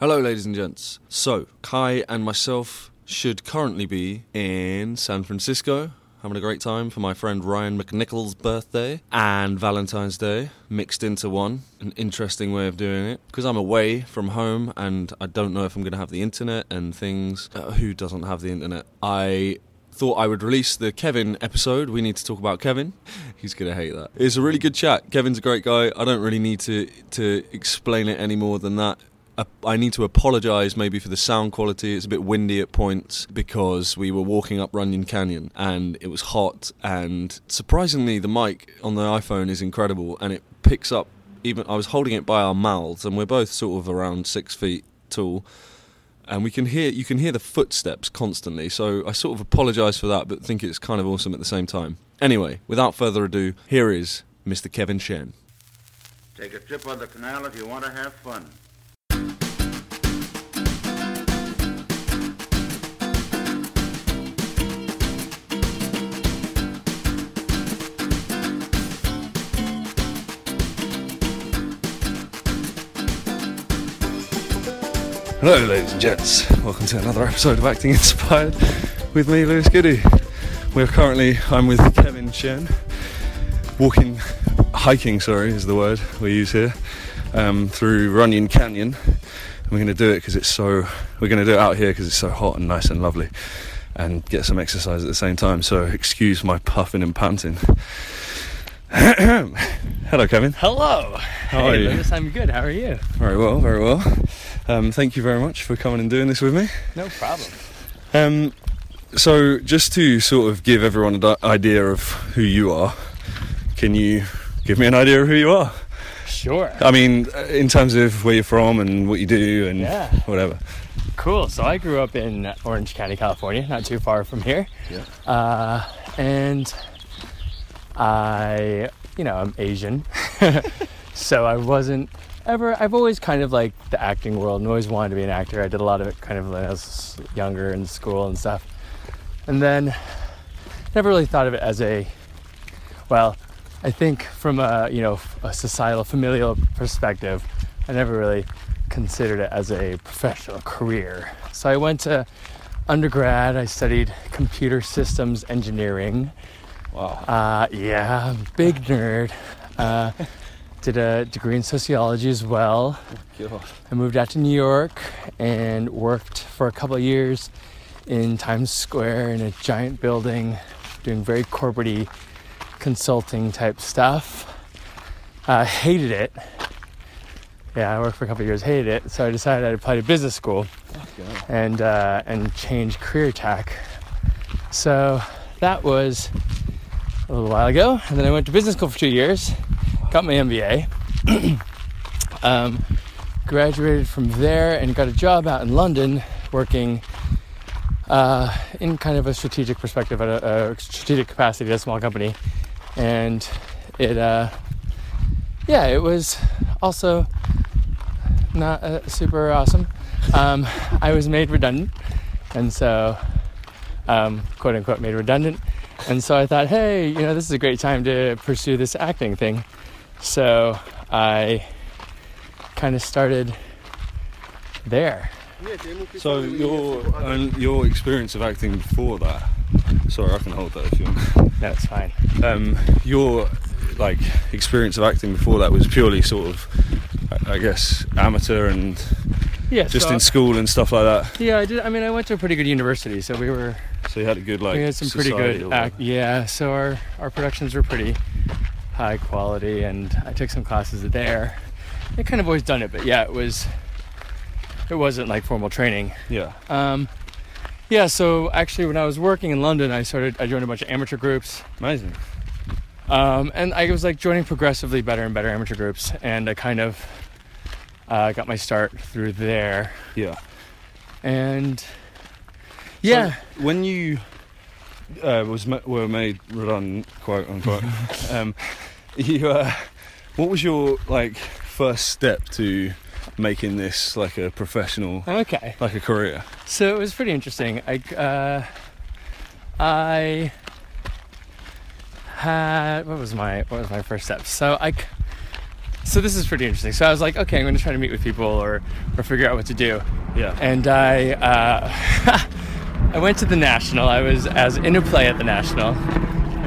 Hello, ladies and gents. So, Kai and myself should currently be in San Francisco having a great time for my friend Ryan McNichol's birthday and Valentine's Day mixed into one. An interesting way of doing it because I'm away from home and I don't know if I'm going to have the internet and things. Uh, who doesn't have the internet? I thought I would release the Kevin episode. We need to talk about Kevin. He's gonna hate that. It's a really good chat. Kevin's a great guy. I don't really need to to explain it any more than that. I need to apologise maybe for the sound quality. It's a bit windy at points because we were walking up Runyon Canyon and it was hot. And surprisingly, the mic on the iPhone is incredible and it picks up. Even I was holding it by our mouths, and we're both sort of around six feet tall, and we can hear you can hear the footsteps constantly. So I sort of apologise for that, but think it's kind of awesome at the same time. Anyway, without further ado, here is Mr. Kevin Shen. Take a trip on the canal if you want to have fun. Hello, ladies and gents. Welcome to another episode of Acting Inspired with me, Lewis Goody. We're currently, I'm with Kevin Shen. walking, hiking, sorry, is the word we use here, um, through Runyon Canyon. And we're going to do it because it's so, we're going to do it out here because it's so hot and nice and lovely and get some exercise at the same time. So, excuse my puffing and panting. Hello, Kevin. Hello. How hey, are you? Lewis, I'm good. How are you? Very well, very well. Um, thank you very much for coming and doing this with me. No problem. Um, so, just to sort of give everyone an idea of who you are, can you give me an idea of who you are? Sure. I mean, in terms of where you're from and what you do and Yeah. whatever. Cool. So I grew up in Orange County, California, not too far from here. Yeah. Uh, and I, you know, I'm Asian. so I wasn't ever, I've always kind of liked the acting world and always wanted to be an actor. I did a lot of it kind of when I was younger in school and stuff. And then never really thought of it as a, well, I think from a, you know, a societal familial perspective, I never really considered it as a professional career. So I went to undergrad, I studied computer systems engineering. Wow. Uh, yeah, big nerd. Uh, did a degree in sociology as well. God. I moved out to New York and worked for a couple of years in Times Square in a giant building, doing very corporate consulting type stuff. Uh, hated it. Yeah, I worked for a couple years, hated it. So I decided I'd apply to business school and uh, and change career tack. So that was a little while ago, and then I went to business school for two years, got my MBA. um, graduated from there and got a job out in London working uh, in kind of a strategic perspective at a, a strategic capacity at a small company. And it, uh, yeah, it was also not uh, super awesome. Um, I was made redundant, and so, um, quote unquote, made redundant. And so I thought, hey, you know, this is a great time to pursue this acting thing. So I kind of started there. So, your, and your experience of acting before that, sorry, I can hold that if you want. No, it's fine. um, your like experience of acting before that was purely sort of, I guess, amateur and Yeah, just so, in school and stuff like that. yeah, I did. I mean, I went to a pretty good university, so we were So you had a good like. we had some pretty good act. Yeah, so our our productions were pretty high quality, and I took some classes there. I kind of always done it, but yeah, it was it wasn't like formal training. Yeah. Um, yeah, so actually, when I was working in London, I started. I joined a bunch of amateur groups, Amazing. um, and I was like joining progressively better and better amateur groups, and I kind of uh, got my start through there. Yeah. And yeah, So when you uh, was ma- were made redundant, quote unquote, um, you uh, what was your like first step to making this like a professional, okay. like a career? So it was pretty interesting. I uh, I had what was my what was my first step? So I so this is pretty interesting. So I was like, okay, I'm going to try to meet with people or or figure out what to do. Yeah. And I uh, I went to the National. I was as in a play at the National.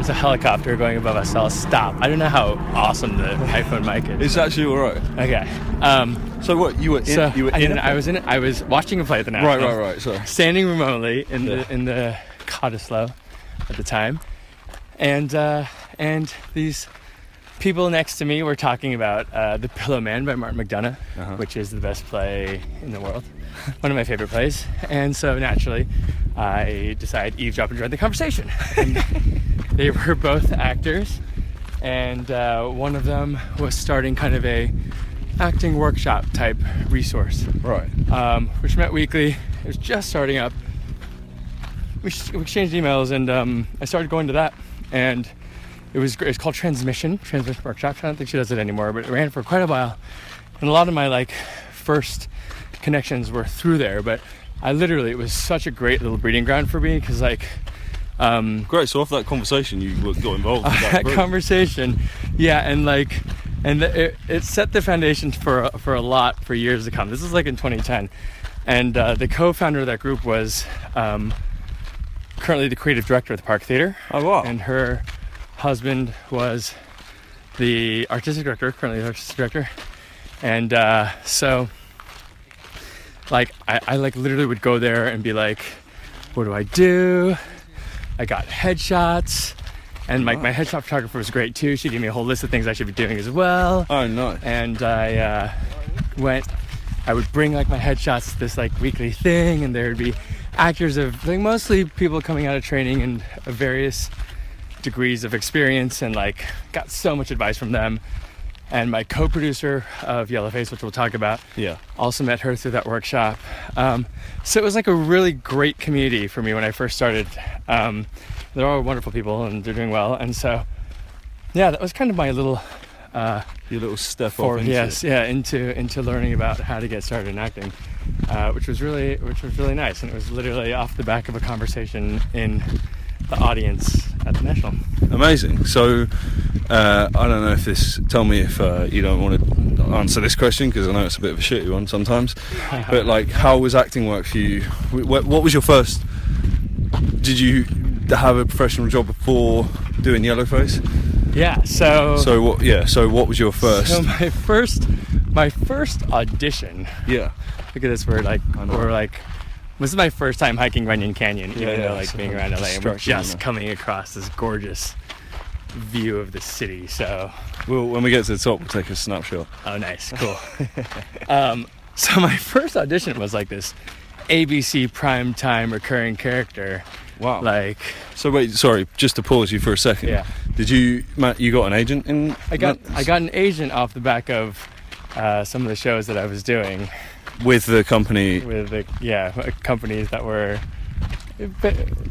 There's a helicopter going above us. So I'll stop. I don't know how awesome the iPhone mic is. It's actually all right. Okay. Um, So what you were in? so you were I, in. didn't- I was in. I was watching a play at the National. right, right, right. So standing remotely in Yeah. the in the Cottesloe at the time, and uh, and these people next to me were talking about uh, the Pillowman by Martin McDonagh, Uh-huh. which is the best play in the world, one of my favorite plays. And so naturally, I decided to eavesdrop and join the conversation. And they were both actors, and uh, one of them was starting kind of a acting workshop type resource Right. um, which met weekly. It was just starting up. We, sh- we exchanged emails, and um, I started going to that. And it was great. It's called Transmission, Transmission Workshop. I don't think she does it anymore, but it ran for quite a while. And a lot of my like first connections were through there. But I literally, it was such a great little breeding ground for me because like. Um, Great. So after that conversation, you got involved. with that that conversation yeah and like and the, it, it set the foundation for for a lot for years to come this is like in 2010 and uh, the co-founder of that group was um, currently the creative director of the park theater oh wow. and her husband was the artistic director currently the artistic director and uh, so like I, I like literally would go there and be like what do i do i got headshots and like my headshot photographer was great too she gave me a whole list of things i should be doing as well oh no. and I uh, went. I would bring like my headshots to this like weekly thing, and there would be actors of like mostly people coming out of training and various degrees of experience, and like got so much advice from them. And my co-producer of Yellowface, which we'll talk about, Yeah. also met her through that workshop. Um, so it was like a really great community for me when I first started. Um, they're all wonderful people and they're doing well, and so yeah, that was kind of my little. Uh, Your little step for off into yes, it. yeah, into into learning about how to get started in acting, uh, which was really which was really nice, and it was literally off the back of a conversation in the audience at the national. Amazing. So, uh, I don't know if this. Tell me if uh, you don't want to answer this question because I know it's a bit of a shitty one sometimes. but like, how was acting work for you? Wh- wh- What was your first? Did you have a professional job before doing Yellowface? Yeah, so So what? Yeah. So what was your first? so my first my first audition. yeah. Look at this word, like we're like. This is my first time hiking Runyon Canyon, even Yeah, yeah, though like so being around LA, and we're just coming across this gorgeous view of the city. So Well, when we get to the top, we'll take a snapshot. Oh, nice, cool. um, so my first audition was like this ABC primetime recurring character. Wow. Like, so wait, sorry, just to pause you for a second. Yeah. Did you, Matt? You got an agent in? I got I got an agent off the back of uh, some of the shows that I was doing with the company. with the yeah companies that were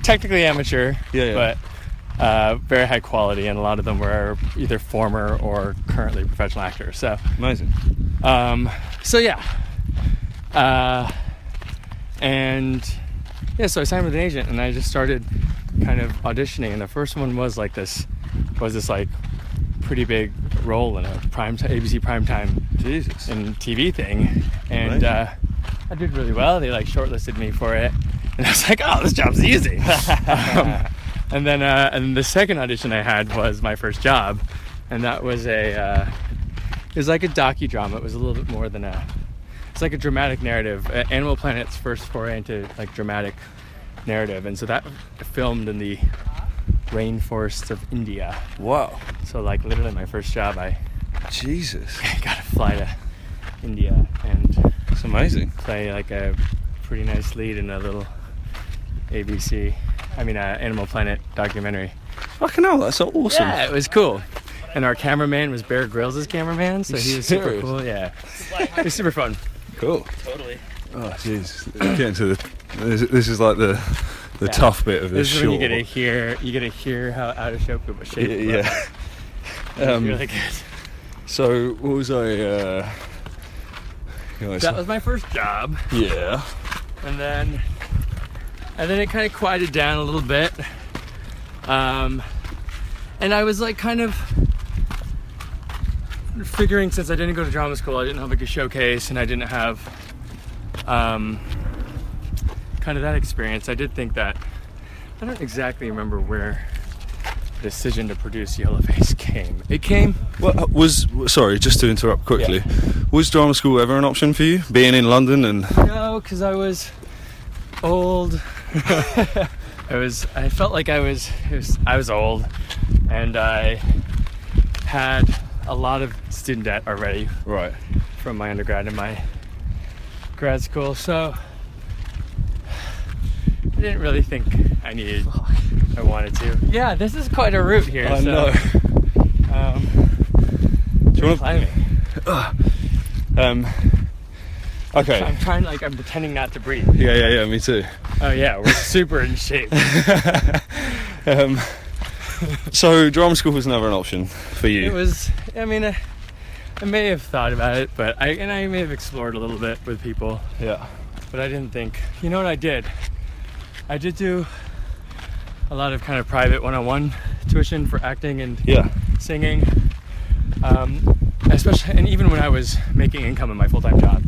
technically amateur, Yeah, yeah. but uh, very high quality, and a lot of them were either former or currently professional actors. So Amazing. Um, so yeah, uh, and yeah, so I signed with an agent, and I just started kind of auditioning. And the first one was like this, was this like pretty big role in a prime t- ABC primetime Jesus. and TV thing, and Amazing. uh, I did really well. They like shortlisted me for it, and I was like, oh, this job's easy. um, and then uh, and the second audition I had was my first job, and that was a uh, it was like a docudrama. It was a little bit more than a it's like a dramatic narrative. Uh, Animal Planet's first foray into like dramatic narrative, and so that filmed in the rainforests of India. Wow. So like literally my first job, I Jesus. got to fly to India and it's amazing. play like a pretty nice lead in a little ABC, I mean, uh, Animal Planet documentary. Fucking hell, that's so awesome. Yeah, it was cool. And our cameraman was Bear Grylls' cameraman, so he was super Serious? cool. Yeah, it was super fun. Cool. Totally. Oh, jeez. Getting to the. This, this is like the the Yeah. tough bit of this. This is when you short get to hear you get to hear how out of shape was Yeah. shaped. yeah. It Um, really good. So what was I? Uh, you know, That was my first job, yeah. and then and then it kind of quieted down a little bit. Um, and I was like kind of figuring since I didn't go to drama school, I didn't have like a showcase, and I didn't have um, kind of that experience. I did think that I don't exactly remember where the decision to produce Yellowface came. It came. Well, uh, was sorry, just to interrupt quickly. Was drama school ever an option for you? Being in London and No, because I was old. I was. I felt like I was, it was. I was old, and I had a lot of student debt already right. from my undergrad and my grad school. So didn't really think I needed. I wanted to. Yeah, this is quite a route here. I so, know. Um, Do you climbing. to? Um. Okay. I'm trying like I'm pretending not to breathe. Yeah, yeah, yeah. Me too. Oh yeah, we're super in shape. Um. So drama school was never an option for you. It was. I mean, I, I may have thought about it, but I and I may have explored a little bit with people, yeah. but I didn't think. You know what I did? I did do a lot of kind of private one-on-one tuition for acting and Yeah. singing, um, especially and even when I was making income in my full-time job.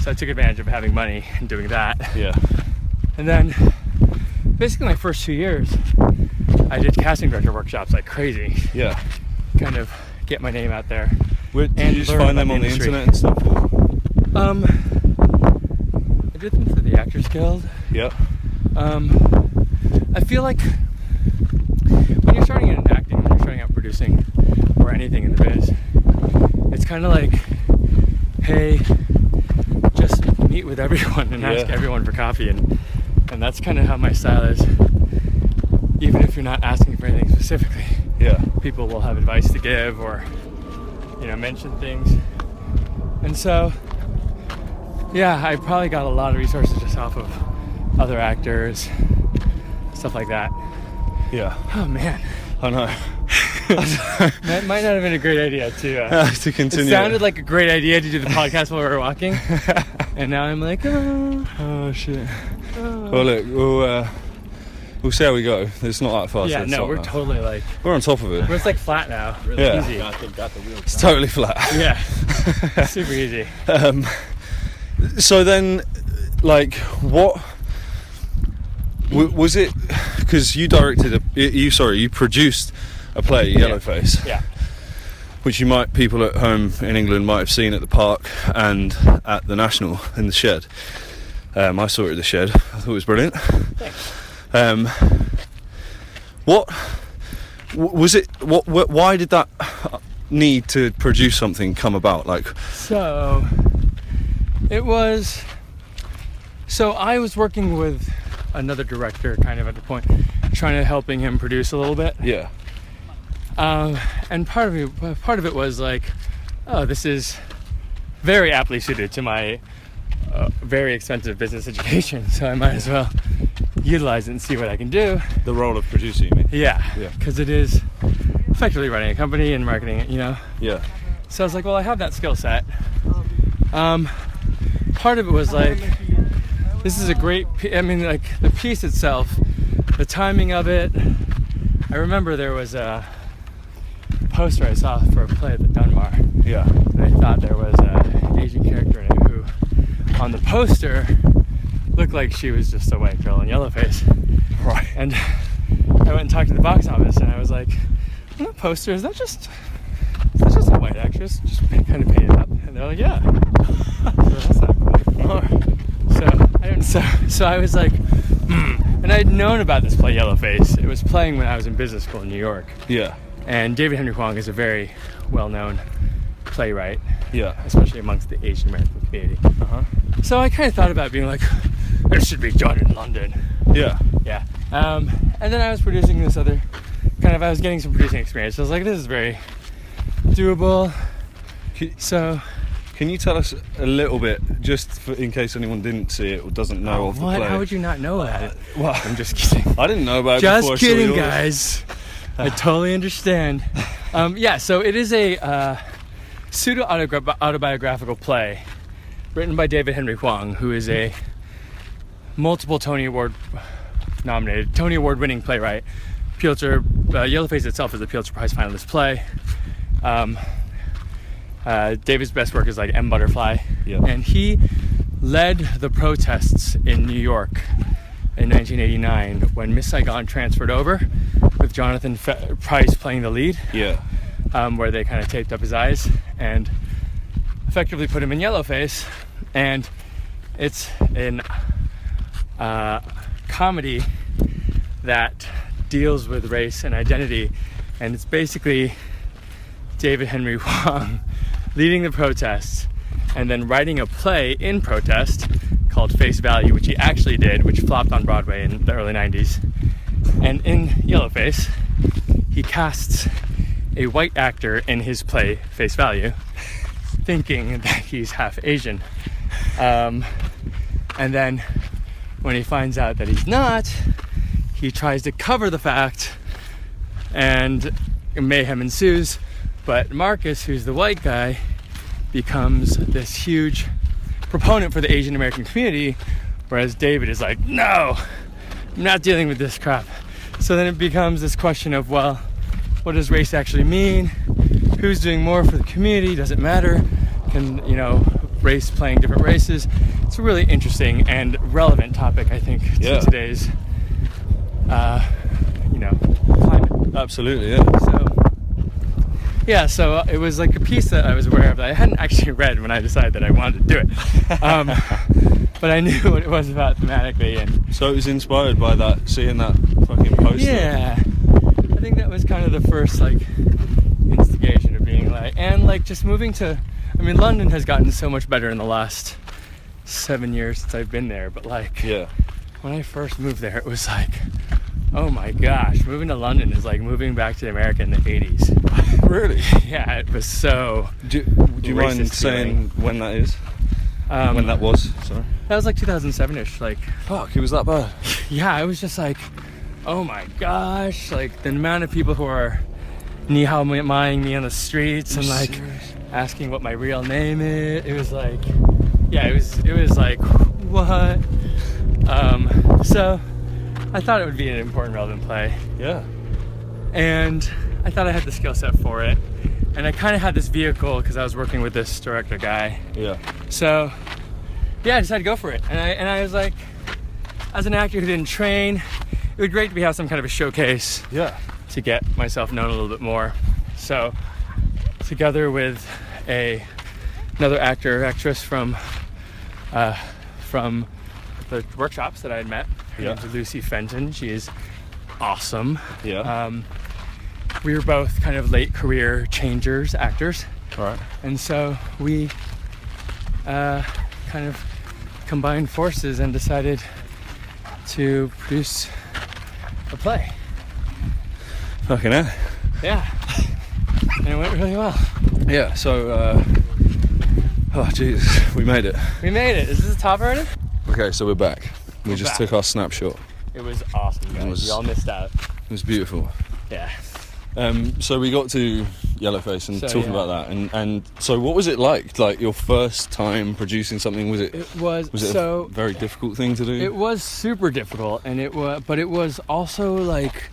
So I took advantage of having money and doing that. Yeah. And then, basically, my first two years, I did casting director workshops like crazy, Yeah. kind of get my name out there. Where, did And you just find them the on the industry. internet and stuff? Um, I did them through the Actors Guild. Yeah. Um, I feel like when you're starting out in acting, when you're starting out producing, or anything in the biz, it's kind of like, hey, just meet with everyone and ask everyone for coffee, and and that's kind of how my style is. Even if you're not asking for anything specifically, Yeah. people will have advice to give or you know mention things and so yeah i probably got a lot of resources just off of other actors stuff like that Yeah. oh man I know. that might not have been a great idea to uh, to it continue. sounded like a great idea to do the podcast while we were walking and now i'm like oh, Oh shit. oh. Well, look, we'll uh, we'll see how we go. It's not that far. yeah no we're now. totally like we're on top of it. we're just like flat now really Yeah. easy It's totally flat. yeah super easy Um, so then, like, what w- was it? Because you directed a, you sorry, you produced a play, Yellowface, yeah which you might people at home in England might have seen at the park and at the National in the shed. Um, I saw it at the shed. I thought it was brilliant. Thanks. Um, what was it? What, wh Why did that need to produce something come about? Like, So it was. So I was working with another director, kind of at the point, trying to helping him produce a little bit. yeah, Um, and part of it, part of it was like, oh, this is very aptly suited to my uh, very expensive business education, so I might as well utilize it and see what I can do. the role of producing, you mean? Yeah, Yeah. because it is effectively running a company and marketing it, you know. Yeah. So I was like, well, I have that skill set. Um, part of it was like, this is a great. I mean, like the piece itself, the timing of it. I remember there was a poster I saw for a play at the Donmar, Yeah. and I thought there was an Asian character in it who, on the poster, looked like she was just a white girl in yellow face. Right. And I went and talked to the box office, and I was like, "On "The poster is that just is that just a white actress just kind of painted up?" And they're like, "Yeah." so that's not cool. So I didn't. So so I was like, hmm. And I had known about this play, Yellowface. It was playing when I was in business school in New York, Yeah. and David Henry Hwang is a very well-known playwright, Yeah. especially amongst the Asian American community. Uh huh. So I kind of thought about being like, "This should be done in London." Yeah. Yeah. Um, and then I was producing this other kind of, I was getting some producing experience. So I was like, this is very doable. So, can you tell us a little bit, just for, in case anyone didn't see it or doesn't know of the Oh, play? How would you not know that? Well, I'm just kidding. I didn't know about it Just before I saw kidding, guys. I totally understand. Um, yeah, so it is a uh, pseudo autobiographical play written by David Henry Hwang, who is a multiple Tony Award nominated, Tony Award winning playwright. Pulitzer, uh, Yellowface itself is a Pulitzer Prize finalist play. Um, Uh, David's best work is like M Butterfly, Yeah. and he led the protests in New York in 1989 when Miss Saigon transferred over, with Jonathan Fe- Pryce playing the lead, Yeah. um, where they kind of taped up his eyes and effectively put him in yellowface. And it's an uh, comedy that deals with race and identity, and it's basically David Henry Hwang leading the protests and then writing a play in protest called Face Value, which he actually did, which flopped on Broadway in the early 90s. And in Yellowface, he casts a white actor in his play Face Value, thinking that he's half Asian. Um, and then when he finds out that he's not, he tries to cover the fact and mayhem ensues. But Marcus, who's the white guy, becomes this huge proponent for the Asian American community, whereas David is like, no, I'm not dealing with this crap. So then it becomes this question of, well, what does race actually mean? Who's doing more for the community? Does it matter? Can, you know, race playing different races? It's a really interesting and relevant topic, I think, to Yeah. today's, uh, you know, climate. Absolutely. Yeah. So, yeah, so uh, it was like a piece that I was aware of that I hadn't actually read when I decided that I wanted to do it. Um, but I knew what it was about thematically, and So it was inspired by that, seeing that fucking poster. yeah, I think that was kind of the first like instigation of being like, and like just moving to. I mean, London has gotten so much better in the last seven years since I've been there, but like Yeah. when I first moved there, it was like, oh my gosh, moving to London is like moving back to America in the 80s. Really? Yeah, it was so. Do, do you mind saying when that is? Um, when that was? Sorry. That was like 2007ish. Like, Fuck, it was that bad. yeah, I was just like, oh my gosh, like the amount of people who are hao mying me on the streets and like asking what my real name is. It was like, yeah, it was it was like what? Um, so I thought it would be an important, relevant play, Yeah. and I thought I had the skill set for it, and I kind of had this vehicle because I was working with this director guy. Yeah. So, yeah, I decided to go for it. And I, and I was like, as an actor who didn't train, it would be great to be have some kind of a showcase Yeah. to get myself known a little bit more. So, together with a another actor actress from uh, from the workshops that I had met, her Yeah. name's Lucy Fenton. She is awesome. Yeah. Um, we were both kind of late career changers, actors. All right. And so we uh, kind of combined forces and decided to produce a play. Fucking hell. Yeah. And it went really well. Yeah. So. Uh, oh Jesus, we made it. We made it. Is this the top already? Okay, so we're back. We We're just back. took our snapshot. It was awesome, guys. was- Y'all missed out. It was beautiful. Yeah. Um, so we got to Yellowface and So, talking yeah. about that, and and so what was it like? Like your first time producing something? Was it It was, was it so a very difficult thing to do? It was super difficult, and it was, but it was also like,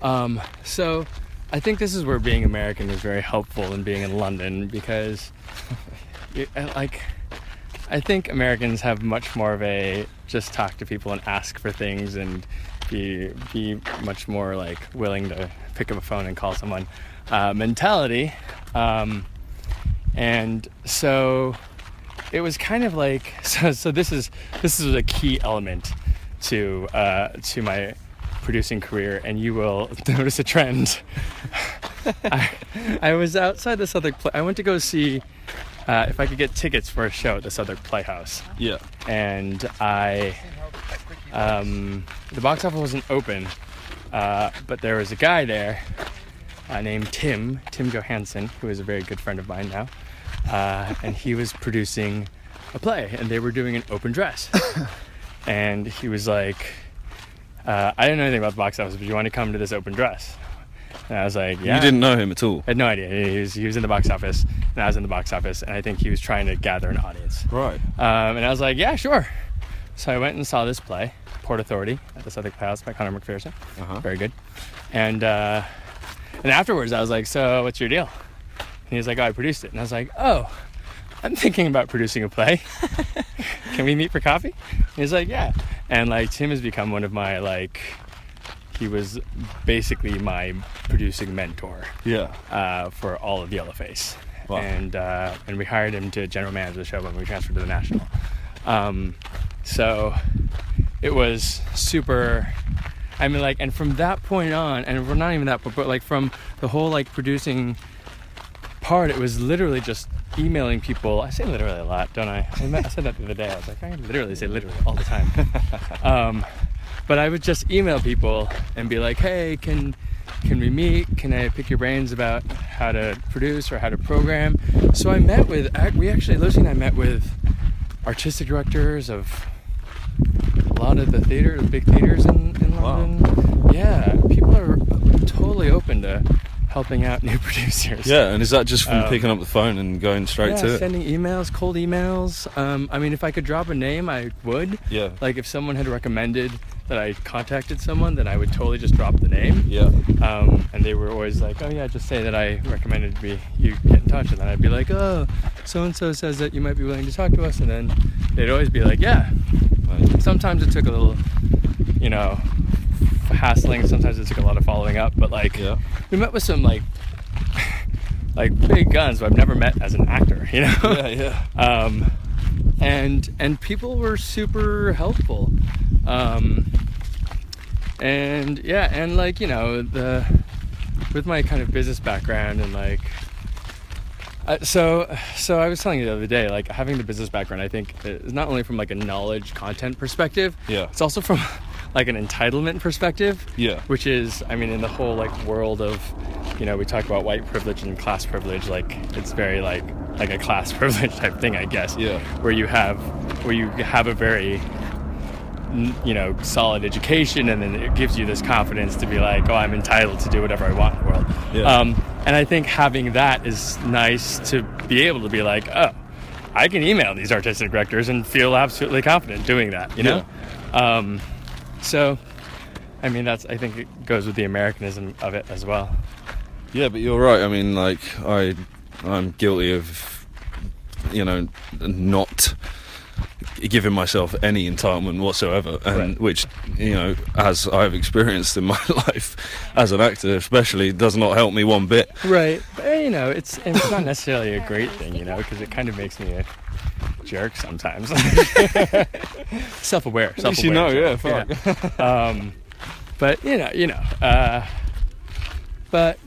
um, so I think this is where being American is very helpful in being in London because, it, like, I think Americans have much more of a just talk to people and ask for things and be be much more like willing to pick up a phone and call someone uh, mentality, um, and so it was kind of like so, so this is this is a key element to uh, to my producing career and you will notice a trend. I, I was outside the Southwark play I went to go see uh, if I could get tickets for a show at this other Playhouse. Yeah. and I um, the box office wasn't open uh, but there was a guy there uh, named Tim Tim Johansson who is a very good friend of mine now. Uh, and he was producing a play and they were doing an open dress. And he was like uh, I don't know anything about the box office but you want to come to this open dress and I was like yeah You didn't know him at all. I had no idea he was, he was in the box office and I was in the box office and I think he was trying to gather an audience Right. um, and I was like, yeah, sure. So I went and saw this play, Port Authority, at the Southwark Playhouse by Conor McPherson. Uh-huh. Very good. And uh, and afterwards, I was like, so what's your deal? And he was like, "Oh, I produced it," and I was like, "Oh, I'm thinking about producing a play. Can we meet for coffee?" He's like, "Yeah," and like Tim has become one of my like. He was basically my producing mentor Yeah. uh, for all of Yellowface, Wow. and uh, and we hired him to general manager the show when we transferred to the National. Um, so it was super. I mean, like, and from that point on, and we're not even that, but, but like from the whole like producing part, it was literally just emailing people. I say literally a lot, don't I? I, I said that the other day. I was like, I literally say literally all the time. um, but I would just email people and be like, Hey, can can we meet? Can I pick your brains about how to produce or how to program? So I met with. We actually, Lucy and I met with artistic directors of a lot of the theater, the big theaters in, in Wow. London. Yeah, people are totally open to helping out new producers. Yeah, and is that just from Um, picking up the phone and going straight Yeah, to it? sending emails, cold emails. Um, I mean, if I could drop a name, I would. Yeah. Like if someone had recommended that I contacted someone, then I would totally just drop the name. Yeah. Um, and they were always like, "Oh yeah, just say that I recommended me you get in touch." And then I'd be like, "Oh, so and so says that you might be willing to talk to us." And then they'd always be like, "Yeah." Sometimes it took a little, you know, hassling. Sometimes it took a lot of following up. But like, Yeah. we met with some like, like big guns who I've never met as an actor. You know. Yeah, yeah. um, and and people were super helpful um, and yeah and like you know the with my kind of business background and like uh, so so i was telling you the other day like having the business background i think is not only from like a knowledge content perspective Yeah. it's also from like an entitlement perspective Yeah. which is i mean in the whole like world of you know we talk about white privilege and class privilege like it's very like like a class privilege type thing i guess Yeah. where you have where you have a very you know solid education and then it gives you this confidence to be like oh i'm entitled to do whatever i want in the world Yeah. um, and i think having that is nice to be able to be like oh i can email these artistic directors and feel absolutely confident doing that you know um, so i mean that's i think it goes with the americanism of it as well Yeah, but you're right. I mean, like I, I'm guilty of, you know, not giving myself any entitlement whatsoever, and Right. which, you know, as I've experienced in my life as an actor, especially, does not help me one bit. Right. But, you know, it's it's not necessarily a great thing, you know, because it kind of makes me a jerk sometimes. self-aware. Least you know, yeah. Fuck. Yeah. Um, but you know, you know. Uh, but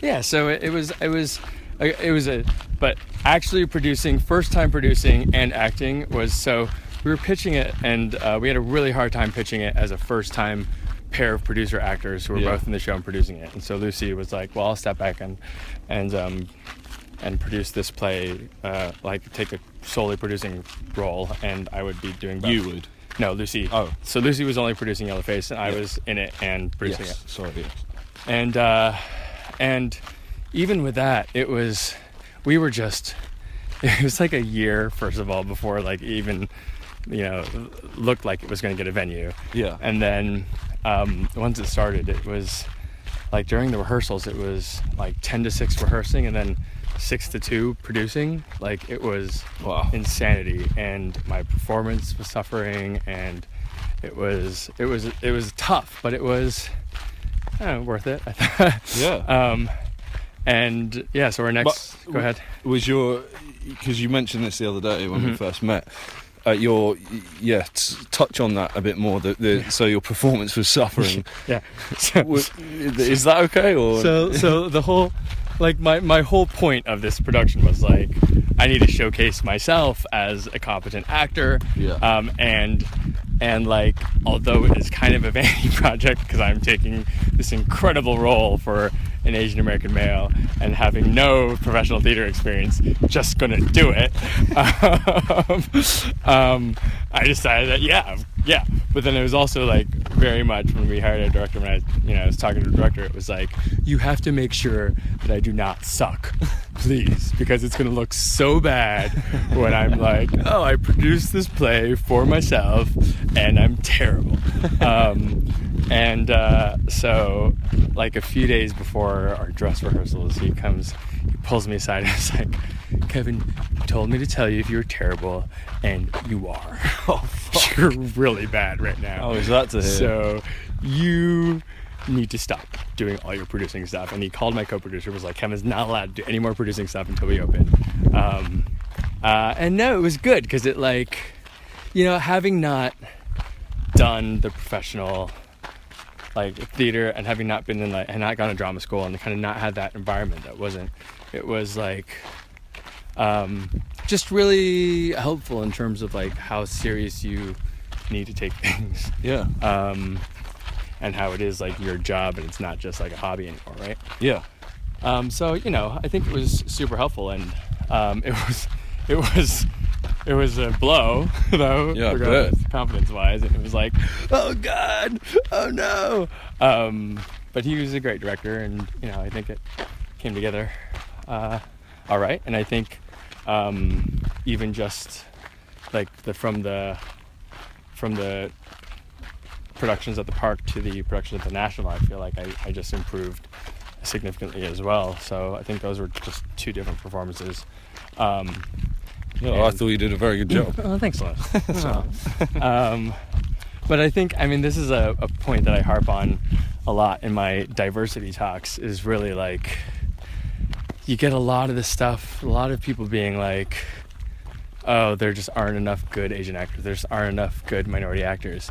yeah, so it, it was it was it was a but actually producing first time producing and acting was so we were pitching it and uh, we had a really hard time pitching it as a first time pair of producer actors who were Yeah. both in the show and producing it and so lucy was like well i'll step back and and um and produce this play uh, like take a solely producing role and i would be doing both. You would. no lucy Oh. so lucy was only producing yellowface and i Yeah. was in it and producing Yes. it Sorry. And uh, and even with that, it was we were just it was like a year first of all before like even you know looked like it was going to get a venue. Yeah. And then um, once it started, it was like during the rehearsals, it was like ten to six rehearsing, and then six to two producing. Like it was Wow. insanity, and my performance was suffering, and it was it was it was tough, but it was know, worth it. I thought. Yeah. Um, and yeah, so our next. But go ahead. Was your because you mentioned this the other day when we Mhm. first met. Uh, your yeah, t- touch on that a bit more. The, the so your performance was suffering. Yeah. So, Was- is that okay or so so the whole like my my whole point of this production was like I need to showcase myself as a competent actor. Yeah. Um, and and like although it is kind of a vanity project because I'm taking this incredible role for an Asian American male and having no professional theater experience, just gonna do it. um, um, I decided that yeah, yeah. But then it was also like very much when we hired a director. When I, you know, I was talking to the director, it was like you have to make sure that I do not suck, please, because it's gonna look so bad when I'm like, oh, I produced this play for myself and I'm terrible. Um, and uh, so, like a few days before our dress rehearsals, he comes, he pulls me aside and is like, Kevin told me to tell you if you were terrible, and you are. Oh, You're really bad right now. Oh, is that to hear? So you need to stop doing all your producing stuff. And he called my co-producer, was like, Kevin's not allowed to do any more producing stuff until we open. Um, uh, and no, it was good because it like, you know, having not done the professional like theater and having not been in like and not gone to drama school and kind of not had that environment that wasn't it was like um, just really helpful in terms of like how serious you need to take things Yeah. um, and how it is like your job and it's not just like a hobby anymore right Yeah. um, so you know i think it was super helpful and um, it was it was it was a blow though Yeah, regardless, confidence wise and it was like oh god! Oh no! Um, but he was a great director and you know i think it came together uh, all right. And i think um, even just like the from the from the productions at the park to the productions at the national i feel like i, I just improved significantly as well. So i think those were just two different performances. Um, Yeah, I thought you did a very good job. Oh, thanks a lot. Oh. um, but I think, I mean, this is a, a point that I harp on a lot in my diversity talks is really like, you get a lot of this stuff, a lot of people being like, oh, there just aren't enough good Asian actors, there just aren't enough good minority actors.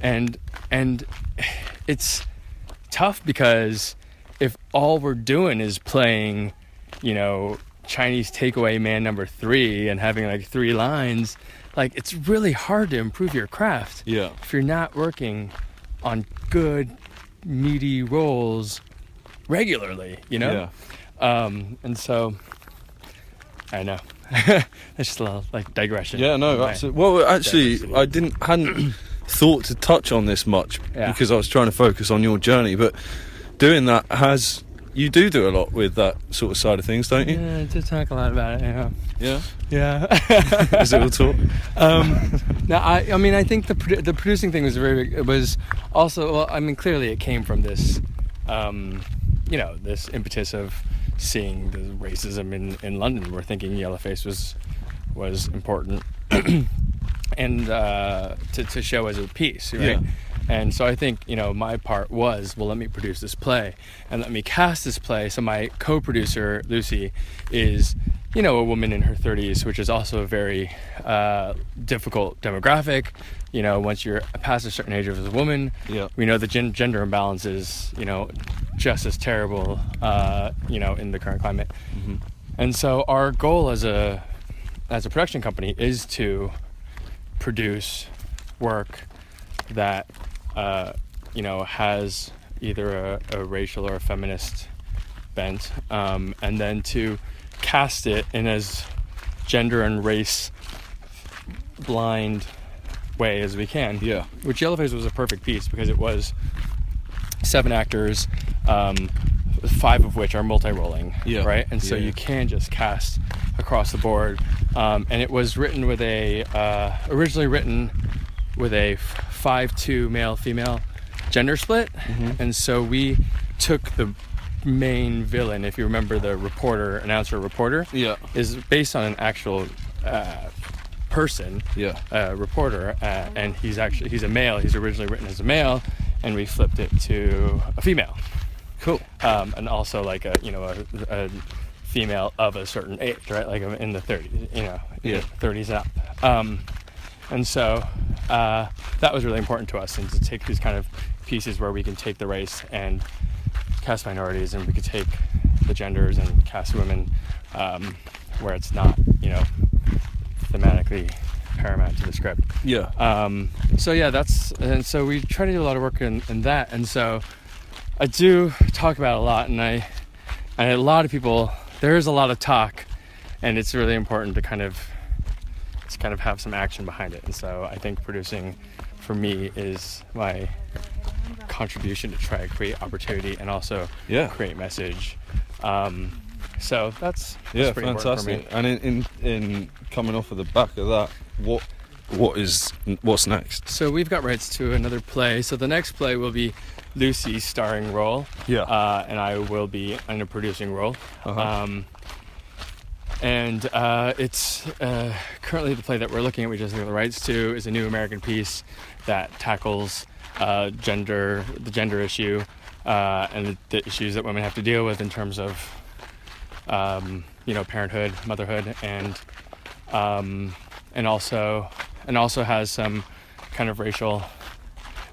And, and it's tough because if all we're doing is playing, you know, Chinese takeaway man number three and having like three lines, like it's really hard to improve your craft Yeah. if you're not working on good, meaty rolls regularly, you know? Yeah. Um, and so, I know. That's just a little like digression. Yeah, no, absolutely. Well, actually. I didn't hadn't thought to touch on this much Yeah. because I was trying to focus on your journey. But doing that has you do do a lot with that sort of side of things, don't you? Yeah, to talk a lot about it. Yeah. Yeah. Yeah. Is it all talk? um, no, I, I mean, I think the produ- the producing thing was very big. It was also, well, I mean, clearly it came from this, um, you know, this impetus of seeing the racism in, in London. We're thinking Yellowface was was important, and uh, to to show as a piece, right? Yeah. And so I think you know my part was well, let me produce this play and let me cast this play. So my co-producer Lucy is you know a woman in her 30s, which is also a very uh, difficult demographic. You know, once you're past a certain age as a woman, Yeah. we know the gen- gender imbalance is you know just as terrible. Uh, you know, in the current climate. And so our goal as a as a production company is to produce work that uh, you know has either a, a racial or a feminist bent, um, and then to cast it in as gender and race blind way as we can. Yeah. Which Yellowface was a perfect piece because it was seven actors, um, five of which are multi-rolling. Yeah. Right, and so Yeah. you can just cast across the board. Um, and it was written with a uh, originally written with a five-two male-female gender split, Mm-hmm. and so we took the main villain. If you remember, the reporter, announcer, reporter, Yeah. is based on an actual uh, person Yeah. uh, reporter, uh, and he's actually he's a male. He's originally written as a male, and we flipped it to a female, Cool. um, and also like a you know a, a female of a certain age, right? Like in the 30s, you know, Yeah. 30s up. Um, and so uh, that was really important to us, and to take these kind of pieces where we can take the race and cast minorities, and we could take the genders and cast women, um, where it's not, you know, thematically paramount to the script. Yeah. Um, so yeah, that's and so we try to do a lot of work in, in that, and so I do talk about it a lot, and I and a lot of people there is a lot of talk, and it's really important to kind of to kind of have some action behind it, and so I think producing for me is my contribution to try to create opportunity and also Yeah. create message. Um, so that's, that's Yeah, pretty important for me. fantastic. And in, in in coming off of the back of that, what what is what's next? So we've got rights to another play. So the next play will be Lucy's starring role. Yeah. Uh, and I will be in a producing role. Uh-huh. Um, and uh, it's uh, currently the play that we're looking at. We just got the rights to is a new American piece that tackles uh, gender, the gender issue, uh, and the, the issues that women have to deal with in terms of, um, you know, parenthood, motherhood, and um, and also and also has some kind of racial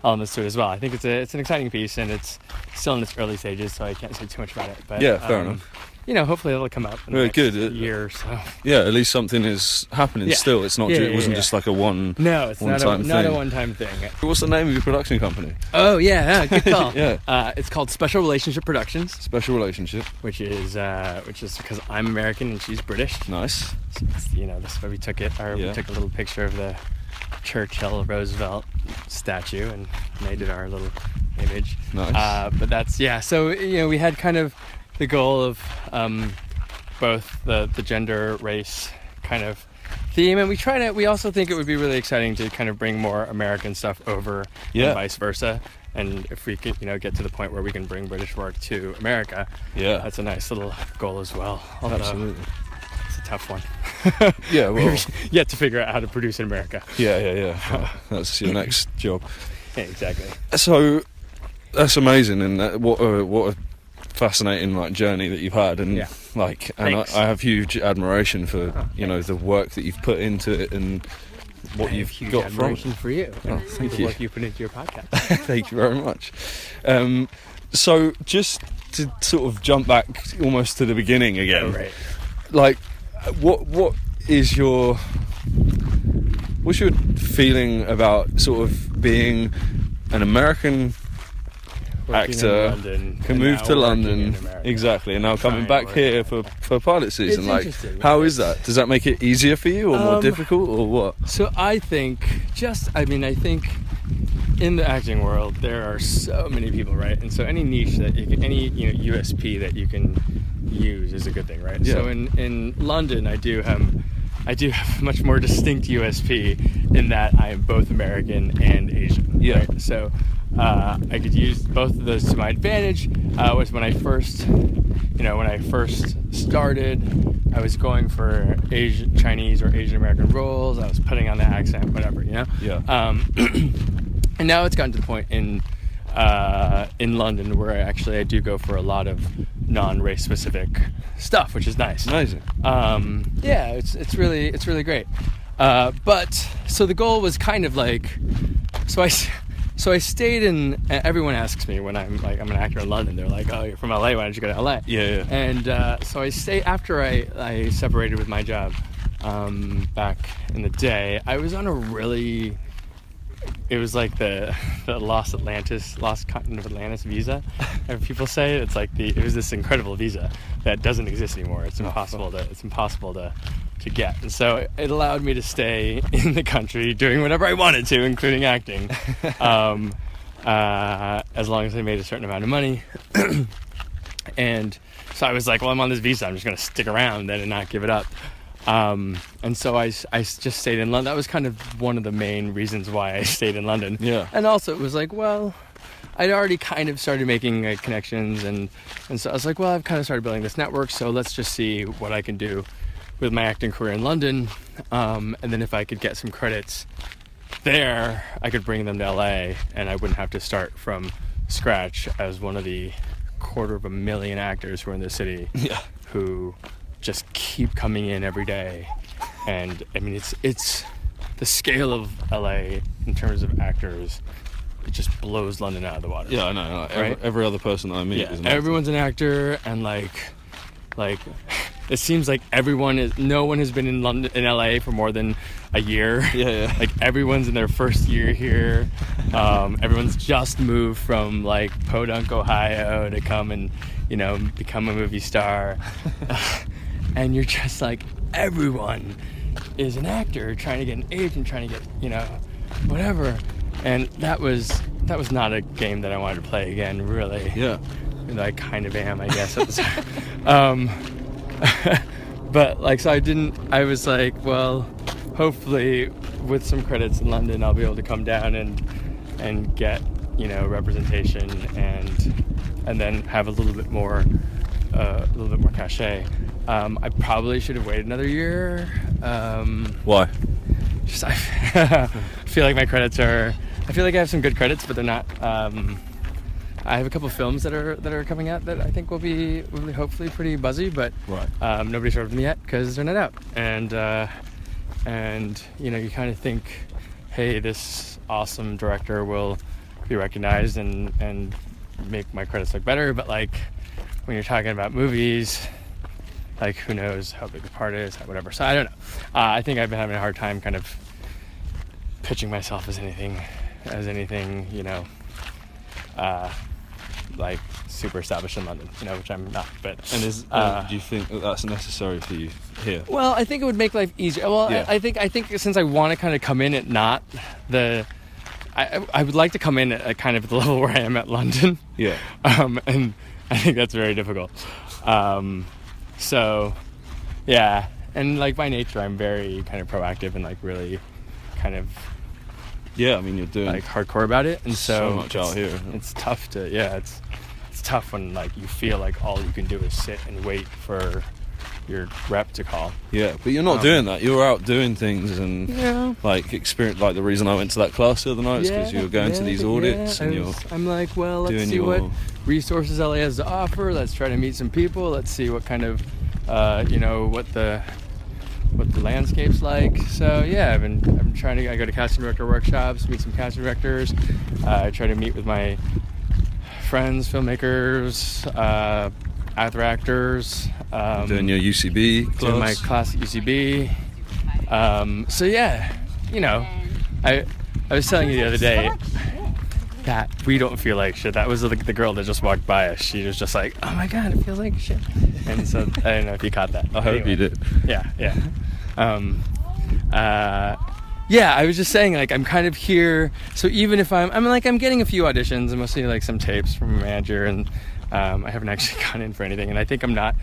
elements to it as well. I think it's a it's an exciting piece, and it's still in its early stages, so I can't say too much about it. But Yeah, fair um, enough. You know, hopefully it'll come up in next good. Uh, year or so. Yeah, at least something is happening Yeah. still. It's not. Yeah, yeah, it wasn't yeah. just like a one. No, it's not a One-time not a thing. one time thing. What's the name of your production company? Oh yeah, yeah good call. Yeah. uh, it's called Special Relationship Productions, Special relationship. which is uh, which is because I'm American and she's British. Nice. So you know, this is where we took it. Or Yeah. we took a little picture of the Churchill Roosevelt statue and made it our little image. Nice. Uh, but that's yeah. So you know, we had kind of the goal of um, both the the gender, race kind of theme, and we try to. We also think it would be really exciting to kind of bring more American stuff over, Yeah. and vice versa. And if we could, you know, get to the point where we can bring British work to America, Yeah. that's a nice little goal as well. Although Absolutely. it's a tough one. Yeah. Well. Yet to figure out how to produce in America. Yeah. Yeah. Yeah. Well, that's your next job. Yeah, exactly. So that's amazing, and that, what a, what a fascinating like journey that you've had, and Yeah. like, and I, I have huge admiration for Oh, you know the work that you've put into it and what I you've got from it. admiration for you. Oh, thank the you. work you put into your podcast. Thank you very much. Um, so just to sort of jump back almost to the beginning again, Oh, right. like what what is your what's your feeling about sort of being an American actor London, can move to London exactly and now coming back work. here for for pilot season It's like how is that does that make it easier for you or more Um, difficult or what So I think just I mean I think in the acting world there are so many people, right? And so any niche that you can any you know USP that you can use is a good thing, right? Yeah. So in in London I do have I do have a much more distinct USP in that I am both American and Asian. Yeah. right? So uh, I could use both of those to my advantage. Uh, was when I first, you know, when I first started, I was going for Asian, Chinese or Asian American roles. I was putting on the accent, whatever, you know. Yeah. Um, and now it's gotten to the point in uh, in London where I actually I do go for a lot of non-race specific stuff, which is nice amazing um, yeah, it's it's really it's really great. Uh, but so the goal was kind of like, so I so I stayed in. Everyone asks me when I'm like I'm an actor in London. They're like, oh, you're from LA. Why don't you go to LA? Yeah, yeah. And uh, so I stayed after I I separated with my job um, back in the day. I was on a really it was like the, the Lost Atlantis, Lost Continent of Atlantis visa. And people say it's like the it was this incredible visa that doesn't exist anymore. It's impossible to it's impossible to to get. And so it allowed me to stay in the country doing whatever I wanted to, including acting, um, uh, as long as I made a certain amount of money. and so I was like, well, I'm on this visa. I'm just going to stick around then and not give it up. Um, and so I, I just stayed in London. That was kind of one of the main reasons why I stayed in London. Yeah. And also, it was like, well, I'd already kind of started making uh, connections, and and so I was like, well, I've kind of started building this network, so let's just see what I can do with my acting career in London, um, and then if I could get some credits there, I could bring them to LA, and I wouldn't have to start from scratch as one of the quarter of a million actors who are in the city yeah who just keep coming in every day. And I mean, it's it's the scale of LA in terms of actors. It just blows London out of the water. yeah I know like, every, Right? every other person that I meet yeah. is an actor. Everyone's an actor, and like, like, it seems like everyone is. No one has been in London, in LA for more than a year. Yeah, yeah. Like everyone's in their first year here. Um, everyone's just moved from like Podunk, Ohio, to come and you know become a movie star. And you're just like everyone is an actor trying to get an agent, trying to get you know whatever. And that was that was not a game that I wanted to play again. Really yeah and I kind of am, I guess. At the time. um, but like, so I didn't. I was like, well, hopefully, with some credits in London, I'll be able to come down and and get you know representation and and then have a little bit more uh, a little bit more cachet. Um, I probably should have waited another year. Um, Why? just I feel like my credits are. I feel like I have some good credits, but they're not. Um, I have a couple films that are that are coming out that I think will be will be hopefully pretty buzzy, but Right. um, nobody's heard of them yet because they're not out. And uh, and you know you kind of think, hey, this awesome director will be recognized and and make my credits look better. But like when you're talking about movies, like who knows how big the part is, whatever. So I don't know. Uh, I think I've been having a hard time kind of pitching myself as anything, as anything, you know, uh, like super established in London, you know, which I'm not. But And is uh, Uh, do you think that that's necessary for you here? well, I think it would make life easier. Well, Yeah. I, I think I think since I want to kind of come in at not the, I I would like to come in at, at kind of the level where I am at London. Yeah. um, and I think that's very difficult. Um, so, yeah, and like by nature, I'm very kind of proactive and like really kind of Yeah, I mean you're doing like hardcore about it, and so, so much out it's- here. It's tough to yeah, it's it's tough when like you feel like all you can do is sit and wait for your rep to call. Yeah, but you're not Um, doing that. You're out doing things and Yeah. like experience. Like the reason I went to that class the other night is because you were going to these audits I and you're I'm like, well, let's doing see your- what resources LA has to offer. Let's try to meet some people. Let's see what kind of, uh, you know, what the what the landscape's like. So yeah, I've been I'm trying to. I go to casting director workshops, meet some casting directors. Uh, I try to meet with my friends, filmmakers, uh, other actors. Um, doing your UCB class. doing my class at UCB. Um, so yeah, you know, I I was telling you the other day that we don't feel like shit. That was the, the girl that just walked by us. She was just like, "Oh my god, it feels like shit." And so I don't know if you caught that. I hope Anyway. you did. Yeah, yeah. Um, uh, yeah, I was just saying, like, I'm kind of here. So even if I'm, I'm like, I'm getting a few auditions and mostly like some tapes from a manager, and um, I haven't actually gone in for anything. And I think I'm not.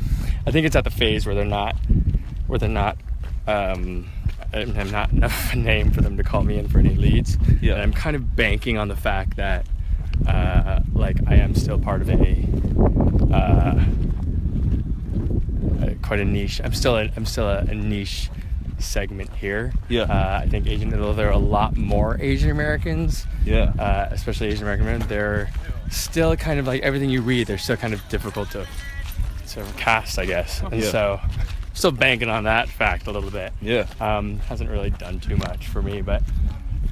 I think it's at the phase where they're not, where they're not. Um, I'm not enough of a name for them to call me in for any leads. Yeah. And I'm kind of banking on the fact that, uh, like, I am still part of a. Uh, quite a niche. I'm still a, I'm still a, a niche segment here. Yeah. Uh, I think Asian. Although there are a lot more Asian Americans, Yeah. uh, especially Asian American men, they're still kind of like everything you read. They're still kind of difficult to to cast, I guess. And Yeah. so, still banking on that fact a little bit. yeah. Um, hasn't really done too much for me, but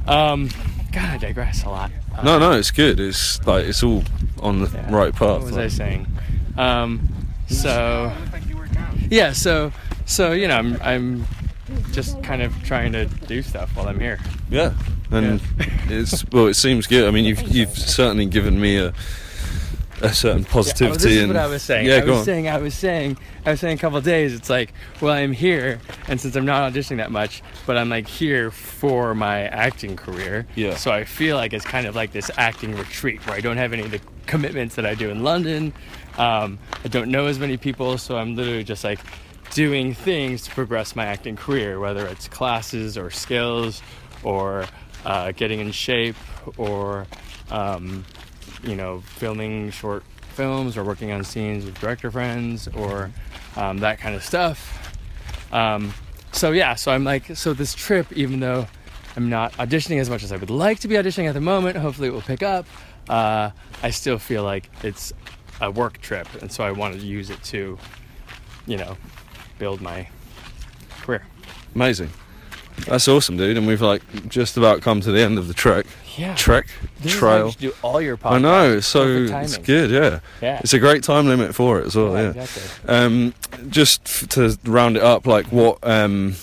um, God, I digress a lot. Um, No, no, it's good. It's like it's all on the yeah. right path. What was like- I saying? Um, so yeah, so so you know, I'm I'm just kind of trying to do stuff while I'm here. Yeah, and it's well, it seems good. I mean, you've you've certainly given me a a certain Yeah, positivity. this is what I was saying. Yeah, I go was on. saying, I was saying, I was saying a couple of days. It's like, well, I'm here, and since I'm not auditioning that much, but I'm like here for my acting career. Yeah. So I feel like it's kind of like this acting retreat where I don't have any of the commitments that I do in London. Um, I don't know as many people, so I'm literally just like doing things to progress my acting career, whether it's classes or skills or uh, getting in shape or um, you know filming short films or working on scenes with director friends or um, that kind of stuff. Um, so yeah, so I'm like, so this trip, even though I'm not auditioning as much as I would like to be auditioning at the moment, hopefully it will pick up. Uh, I still feel like it's a work trip, and so I want to use it to, you know, build my career. Amazing. That's awesome, dude. And we've like just about come to the end of the trek. Yeah. Trek This is how you trail. do all your podcasts. I know. It's so it's good. Yeah. Yeah. It's a great time limit for it as well. Yeah, Yeah. exactly. Um, just f- to round it up, like what, um,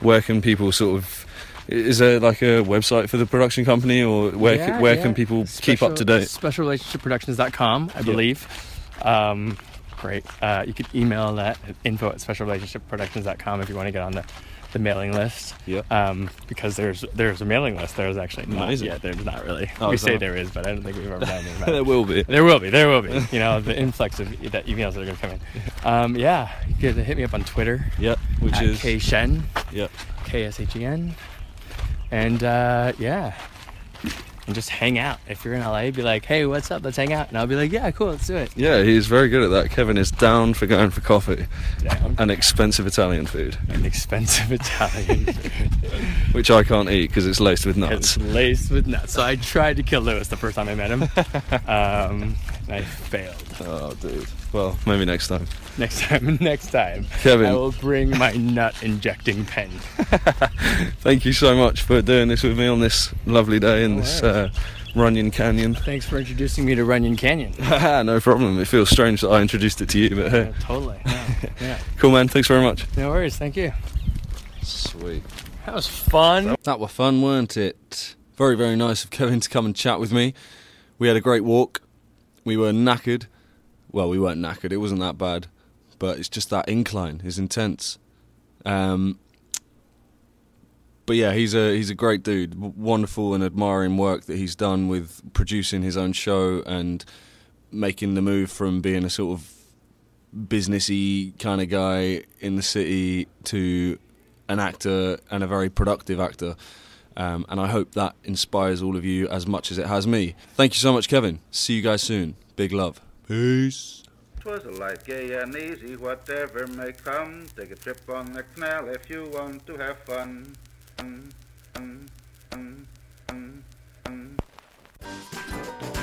where can people sort of, is there like a website for the production company or where, Yeah, c- where yeah. can people keep up to date? Specialrelationshipproductions.com, I believe. Um, great. Uh, you could email that at info at specialrelationshipproductions.com if you want to get on the, the mailing list. Yeah. Um, because there's there's a mailing list. There's actually not Amazing. yet. There's not really. Oh, we say there? there is, but I don't think we've ever done anything about there will be. There will be. There will be. You know, the influx of e- that emails that are going to come in. Um, yeah. You could hit me up on Twitter. Yep. Which is. K Shen. Yeah. K S H E N. And uh, yeah. And just hang out. If you're in LA, be like, hey, what's up? Let's hang out. And I'll be like, yeah, cool, let's do it. Yeah, he's very good at that. Kevin is down for going for coffee Down. and expensive Italian food, And expensive Italian food. which I can't eat because it's laced with nuts. It's laced with nuts. So I tried to kill Lewis the first time I met him. Um, I failed. Oh, dude. Well, maybe next time. Next time, next time, Kevin. I will bring my nut injecting pen. Thank you so much for doing this with me on this lovely day in this uh, Runyon Canyon. Thanks for introducing me to Runyon Canyon. no problem. It feels strange that I introduced it to you, but Yeah, hey. totally. Yeah. yeah. Cool, man. Thanks very much. No worries. Thank you. Sweet. That was fun. That were fun, weren't it? Very, very nice of Kevin to come and chat with me. We had a great walk. We were knackered. Well, we weren't knackered. It wasn't that bad, but it's just that incline is intense. Um, but yeah, he's a he's a great dude. Wonderful and admiring work that he's done with producing his own show and making the move from being a sort of businessy kind of guy in the city to an actor and a very productive actor. Um, and I hope that inspires all of you as much as it has me. Thank you so much, Kevin. See you guys soon. Big love. Peace. Peace. 'Twas a life gay and easy, whatever may come. Take a trip on the canal if you want to have fun. Mm, mm, mm, mm, mm.